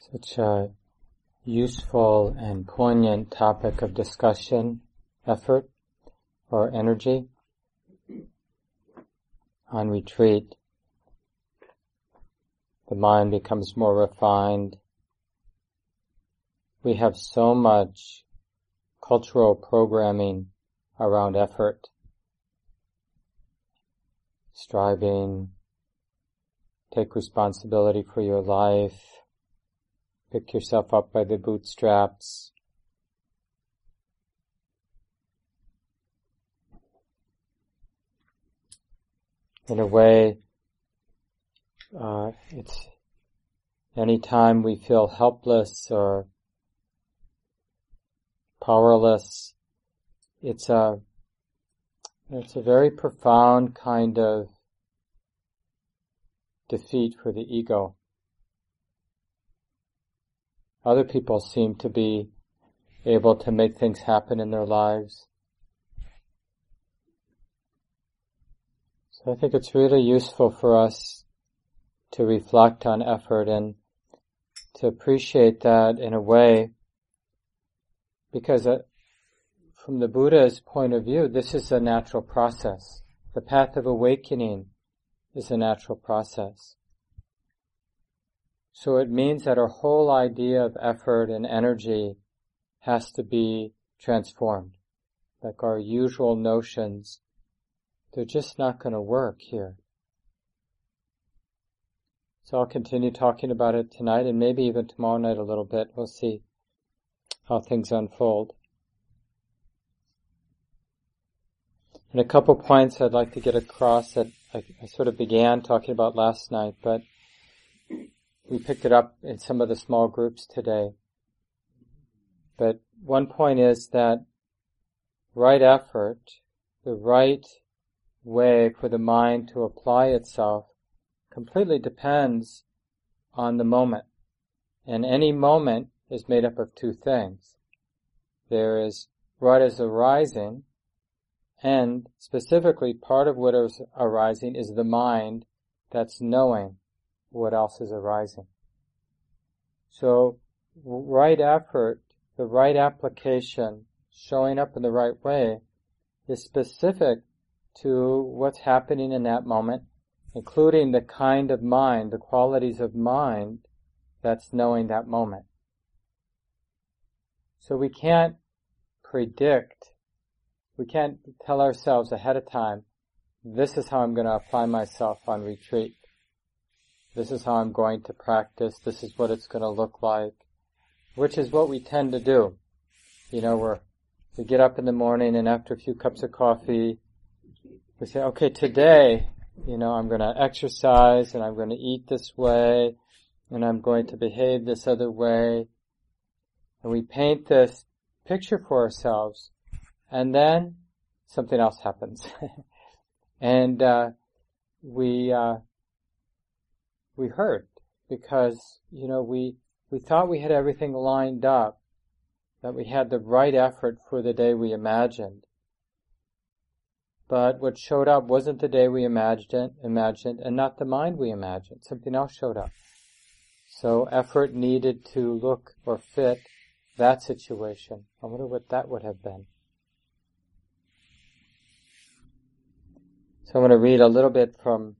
Such a useful and poignant topic of discussion, effort, or energy. On retreat, the mind becomes more refined. We have so much cultural programming around effort, striving, take responsibility for your life, pick yourself up by the bootstraps, in a way, uh, it's anytime we feel helpless or powerless, it's a it's a very profound kind of defeat for the ego. Other people seem to be able to make things happen in their lives. So I think it's really useful for us to reflect on effort and to appreciate that in a way because uh, from the Buddha's point of view, this is a natural process. The path of awakening is a natural process. So it means that our whole idea of effort and energy has to be transformed. Like our usual notions, they're just not going to work here. So I'll continue talking about it tonight and maybe even tomorrow night a little bit. We'll see how things unfold. And a couple points I'd like to get across that I, I sort of began talking about last night, but we picked it up in some of the small groups today. But one point is that right effort, the right way for the mind to apply itself completely depends on the moment. And any moment is made up of two things. There is what is arising, and specifically part of what is arising is the mind that's knowing what else is arising. So, right effort, the right application, showing up in the right way, is specific to what's happening in that moment, including the kind of mind, the qualities of mind that's knowing that moment. So we can't predict, we can't tell ourselves ahead of time, this is how I'm going to apply myself on retreat. This is how I'm going to practice. This is what it's going to look like. Which is what we tend to do. You know, we're, we get up in the morning and after a few cups of coffee, we say, okay, today, you know, I'm going to exercise and I'm going to eat this way and I'm going to behave this other way. And we paint this picture for ourselves and then something else happens. and, uh, we, uh, we hurt because, you know, we, we thought we had everything lined up, that we had the right effort for the day we imagined. But what showed up wasn't the day we imagined, imagined and not the mind we imagined. Something else showed up. So effort needed to look or fit that situation. I wonder what that would have been. So I'm going to read a little bit from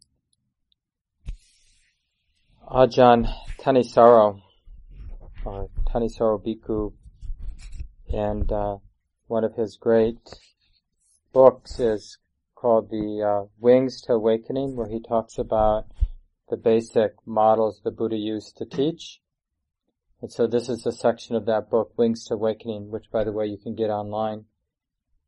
Ajahn Thanissaro, or Thanissaro Bhikkhu, and uh, one of his great books is called the uh, Wings to Awakening, where he talks about the basic models the Buddha used to teach. And so this is a section of that book, Wings to Awakening, which by the way you can get online.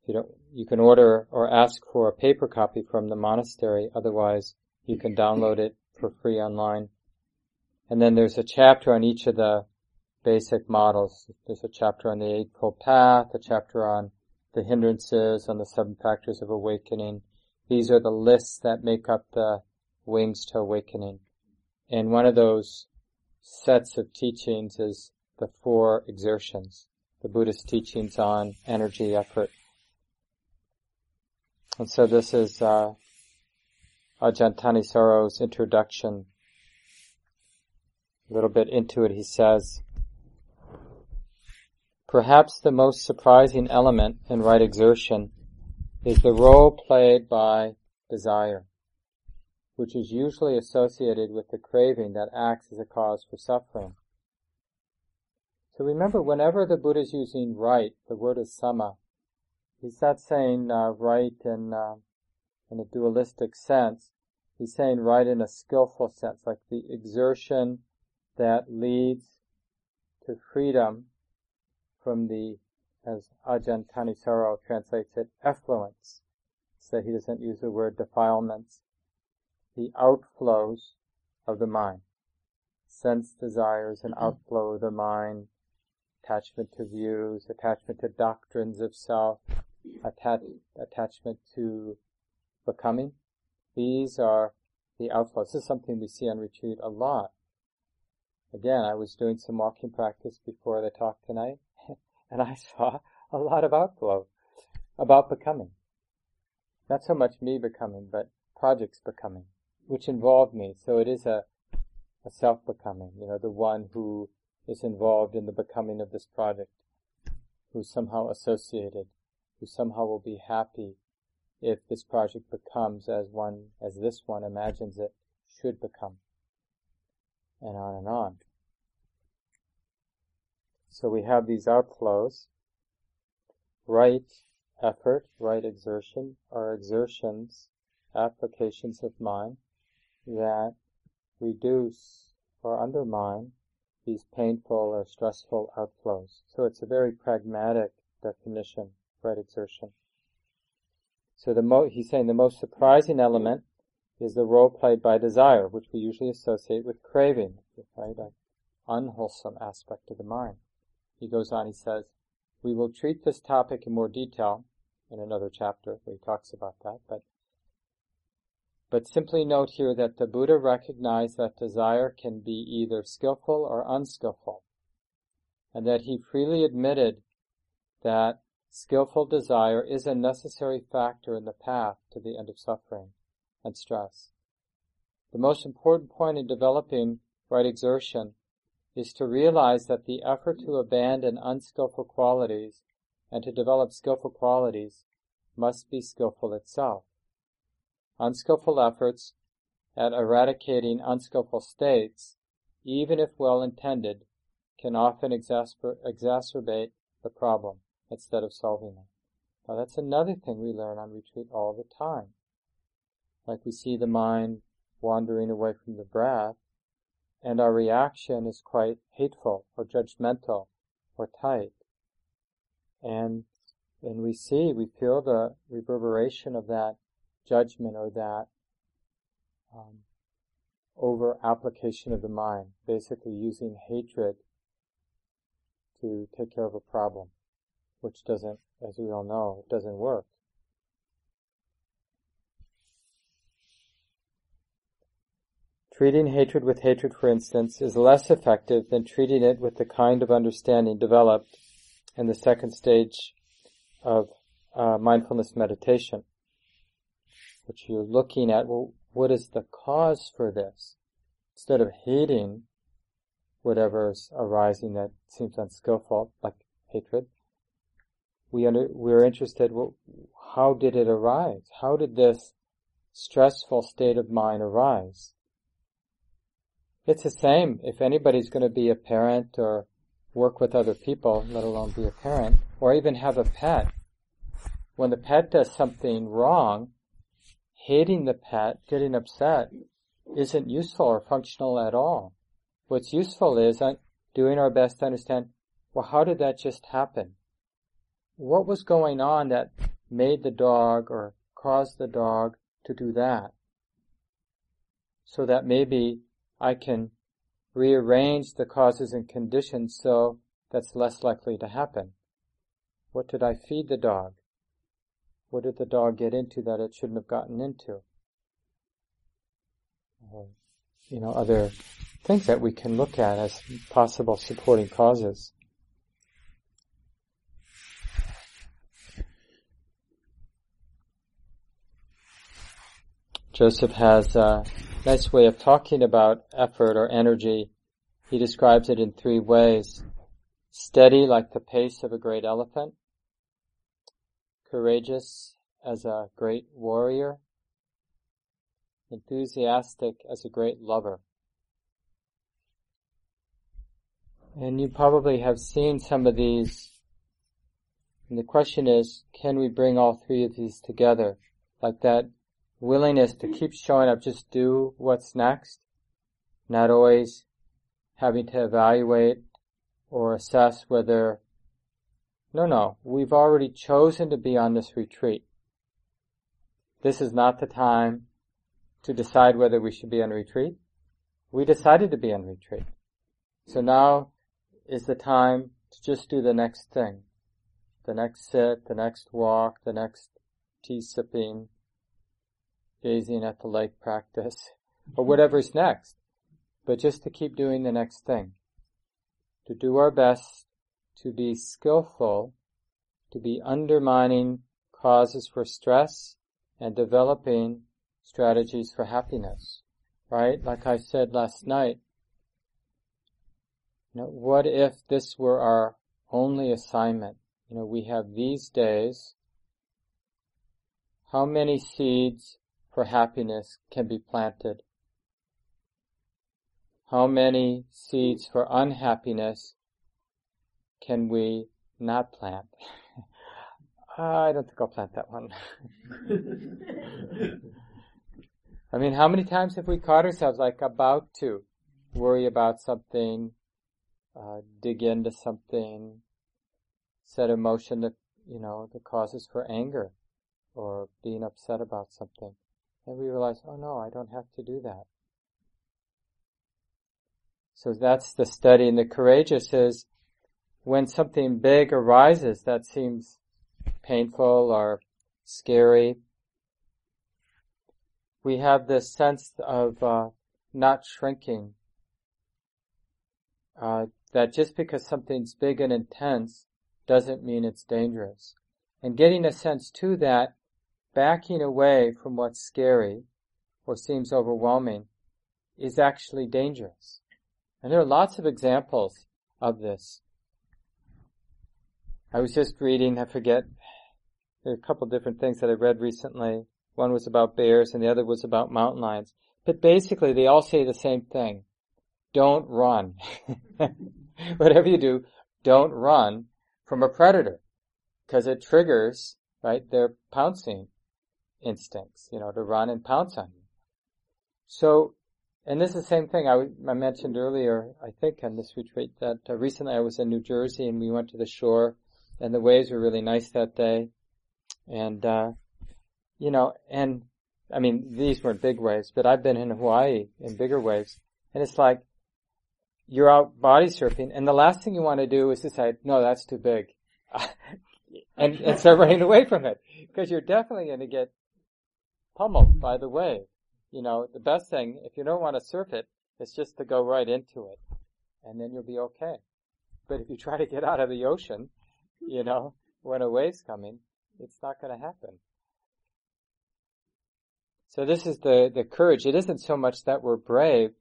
You don't, you can order or ask for a paper copy from the monastery, otherwise you can download it for free online. And then there's a chapter on each of the basic models. There's a chapter on the Eightfold Path, a chapter on the hindrances, on the seven factors of awakening. These are the lists that make up the wings to awakening. And one of those sets of teachings is the four exertions, the Buddhist teachings on energy, effort. And so this is uh, Ajahn Thanissaro's introduction a little bit into it, he says, Perhaps the most surprising element in right exertion is the role played by desire, which is usually associated with the craving that acts as a cause for suffering. So remember, whenever the Buddha is using right, the word is samma. He's not saying uh, right in, uh, in a dualistic sense. He's saying right in a skillful sense, like the exertion that leads to freedom from the, as Ajahn Thanissaro translates it, effluents. So he doesn't use the word defilements. The outflows of the mind. Sense desires, an mm-hmm. outflow of the mind, attachment to views, attachment to doctrines of self, attach, attachment to becoming. These are the outflows. This is something we see on retreat a lot. Again, I was doing some walking practice before the talk tonight, and I saw a lot of outflow about becoming. Not so much me becoming, but projects becoming, which involve me. So it is a, a self-becoming, you know, the one who is involved in the becoming of this project, who's somehow associated, who somehow will be happy if this project becomes as one, as this one imagines it should become. And on and on. So we have these outflows. Right effort, right exertion are exertions, applications of mind that reduce or undermine these painful or stressful outflows. So it's a very pragmatic definition, right exertion. So the mo- he's saying the most surprising element is the role played by desire, which we usually associate with craving, right? An unwholesome aspect of the mind. He goes on, he says, we will treat this topic in more detail in another chapter where he talks about that, but but simply note here that the Buddha recognized that desire can be either skillful or unskillful, and that he freely admitted that skillful desire is a necessary factor in the path to the end of suffering and stress. The most important point in developing right exertion is to realize that the effort to abandon unskillful qualities and to develop skillful qualities must be skillful itself. Unskillful efforts at eradicating unskillful states, even if well intended, can often exasper- exacerbate the problem instead of solving it. Now that's another thing we learn on retreat all the time. Like we see the mind wandering away from the breath, and our reaction is quite hateful or judgmental or tight. And and we see, we feel the reverberation of that judgment or that um, over application of the mind, basically using hatred to take care of a problem, which doesn't, as we all know, doesn't work. Treating hatred with hatred, for instance, is less effective than treating it with the kind of understanding developed in the second stage of uh, mindfulness meditation which you're looking at, well, what is the cause for this? Instead of hating whatever's arising that seems unskillful, like hatred, we under, we're interested, well, how did it arise? How did this stressful state of mind arise? It's the same if anybody's going to be a parent or work with other people, let alone be a parent, or even have a pet. When the pet does something wrong, hating the pet, getting upset, isn't useful or functional at all. What's useful is uh, doing our best to understand, well, how did that just happen? What was going on that made the dog or caused the dog to do that? So that maybe I can rearrange the causes and conditions so that's less likely to happen. What did I feed the dog? What did the dog get into that it shouldn't have gotten into? Uh, you know, other things that we can look at as possible supporting causes. Joseph has a nice way of talking about effort or energy he describes it in three ways. Steady like the pace of a great elephant, courageous as a great warrior, enthusiastic as a great lover. And you probably have seen some of these. And the question is, can we bring all three of these together? Like that willingness to keep showing up, just do what's next, not always having to evaluate or assess whether, no, no, we've already chosen to be on this retreat. This is not the time to decide whether we should be on retreat. We decided to be on retreat. So now is the time to just do the next thing. The next sit, the next walk, the next tea sipping, gazing at the lake practice, or mm-hmm. whatever's next. But just to keep doing the next thing. To do our best to be skillful, to be undermining causes for stress and developing strategies for happiness. Right? Like I said last night, you know, what if this were our only assignment? You know, we have these days. How many seeds for happiness can be planted? How many seeds for unhappiness can we not plant? I don't think I'll plant that one. I mean, how many times have we caught ourselves like about to worry about something, uh, dig into something, set emotion that, you know, that causes for anger or being upset about something. And we realize, oh no, I don't have to do that. So that's the study. And the courageous is when something big arises that seems painful or scary, we have this sense of uh, not shrinking. Uh, that just because something's big and intense doesn't mean it's dangerous. And getting a sense to that, backing away from what's scary or seems overwhelming is actually dangerous. And there are lots of examples of this. I was just reading, I forget, there are a couple different things that I read recently. One was about bears and the other was about mountain lions. But basically they all say the same thing. Don't run. Whatever you do, don't run from a predator. Because it triggers, right, their pouncing instincts, you know, to run and pounce on you. So, and this is the same thing I, I mentioned earlier, I think, on this retreat that uh, recently I was in New Jersey and we went to the shore and the waves were really nice that day. And, uh, you know, and I mean, these weren't big waves, but I've been in Hawaii in bigger waves. And it's like, you're out body surfing and the last thing you want to do is decide, no, that's too big. and, and start running away from it. Because you're definitely going to get pummeled mm-hmm. by the wave. You know, the best thing, if you don't want to surf it, is just to go right into it. And then you'll be okay. But if you try to get out of the ocean, you know, when a wave's coming, it's not going to happen. So this is the, the courage. It isn't so much that we're brave.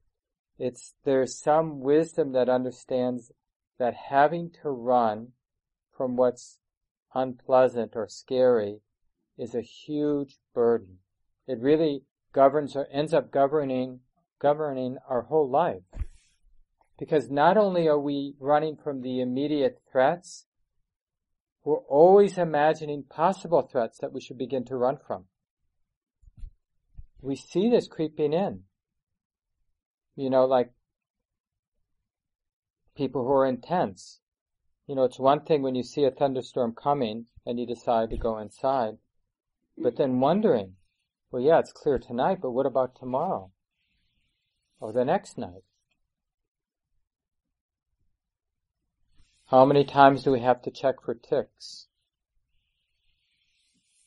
It's, there's some wisdom that understands that having to run from what's unpleasant or scary is a huge burden. It really governs or ends up governing, governing our whole life. Because not only are we running from the immediate threats, we're always imagining possible threats that we should begin to run from we see this creeping in. You know, like people who are intense. You know, it's one thing when you see a thunderstorm coming and you decide to go inside, but then wondering, well, yeah, it's clear tonight, but what about tomorrow? Or the next night? How many times do we have to check for ticks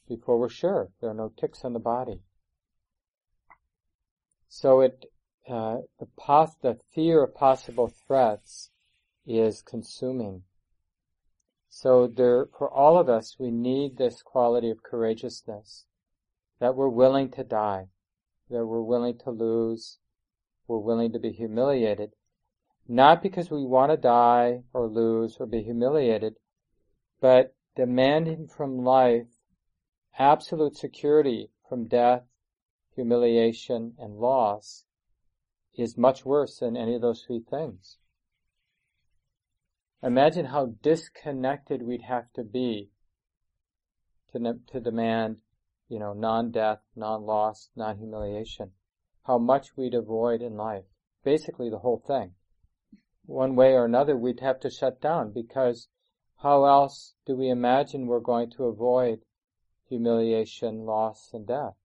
before we're sure there are no ticks on the body? So it, uh, the, pos- the fear of possible threats is consuming. So there, for all of us, we need this quality of courageousness, that we're willing to die, that we're willing to lose, we're willing to be humiliated. not because we want to die or lose or be humiliated, but demanding from life absolute security from death, humiliation, and loss is much worse than any of those three things. Imagine how disconnected we'd have to be to, to demand, you know, non-death, non-loss, non-humiliation. How much we'd avoid in life. Basically the whole thing. One way or another we'd have to shut down because how else do we imagine we're going to avoid humiliation, loss, and death?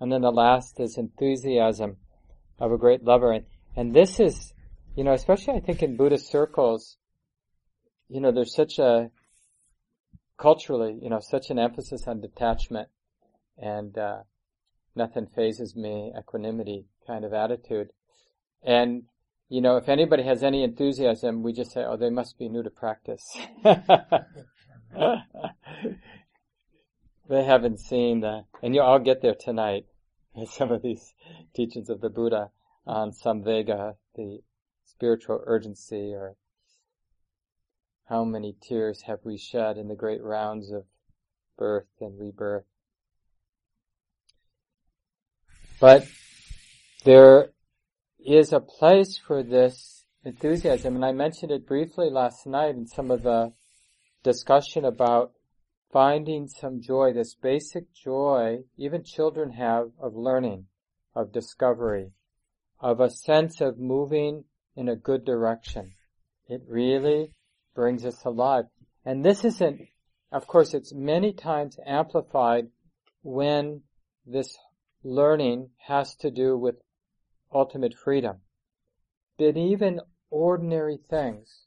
And then the last is enthusiasm of a great lover. And, and this is, you know, especially I think in Buddhist circles, you know, there's such a, culturally, you know, such an emphasis on detachment and, uh, nothing phases me, equanimity kind of attitude. And, you know, if anybody has any enthusiasm, we just say, oh, they must be new to practice. they haven't seen the, and you all get there tonight, some of these teachings of the Buddha on samvega, the spiritual urgency, or how many tears have we shed in the great rounds of birth and rebirth. But there is a place for this enthusiasm, and I mentioned it briefly last night in some of the discussion about finding some joy, this basic joy even children have of learning, of discovery, of a sense of moving in a good direction. It really brings us alive. And this isn't, of course, it's many times amplified when this learning has to do with ultimate freedom. But even ordinary things,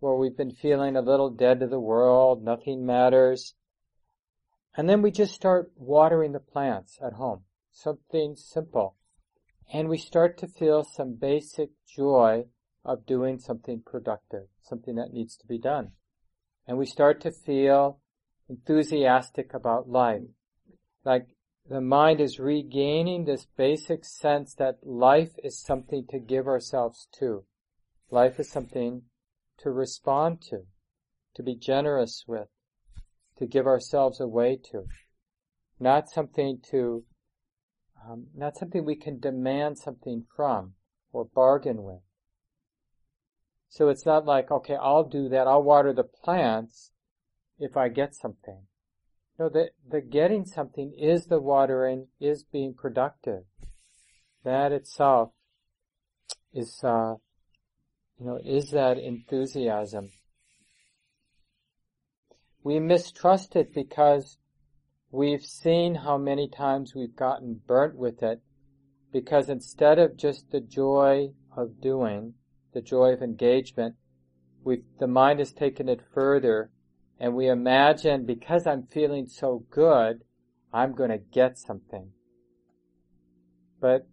where we've been feeling a little dead to the world, nothing matters. And then we just start watering the plants at home. Something simple. And we start to feel some basic joy of doing something productive, something that needs to be done. And we start to feel enthusiastic about life. Like the mind is regaining this basic sense that life is something to give ourselves to. Life is something to respond to, to be generous with, to give ourselves away to. Not something to, um, not something we can demand something from or bargain with. So it's not like, okay, I'll do that, I'll water the plants if I get something. No, the, the getting something is the watering, is being productive. That itself is, uh, you know, is that enthusiasm. We mistrust it because we've seen how many times we've gotten burnt with it because instead of just the joy of doing, the joy of engagement, we the mind has taken it further and we imagine because I'm feeling so good, I'm going to get something. But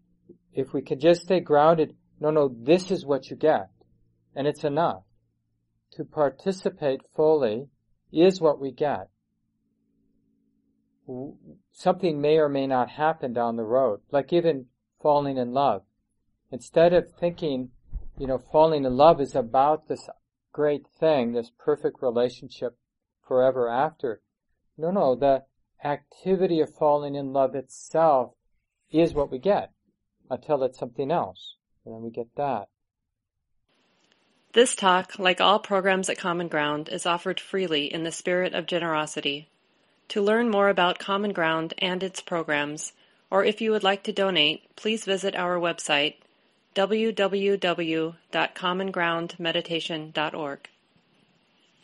if we can just stay grounded, no, no, this is what you get and it's enough. To participate fully is what we get. Something may or may not happen down the road, like even falling in love. Instead of thinking, you know, falling in love is about this great thing, this perfect relationship forever after. No, no, the activity of falling in love itself is what we get until it's something else. And then we get that. This talk, like all programs at Common Ground, is offered freely in the spirit of generosity. To learn more about Common Ground and its programs, or if you would like to donate, please visit our website www.commongroundmeditation.org.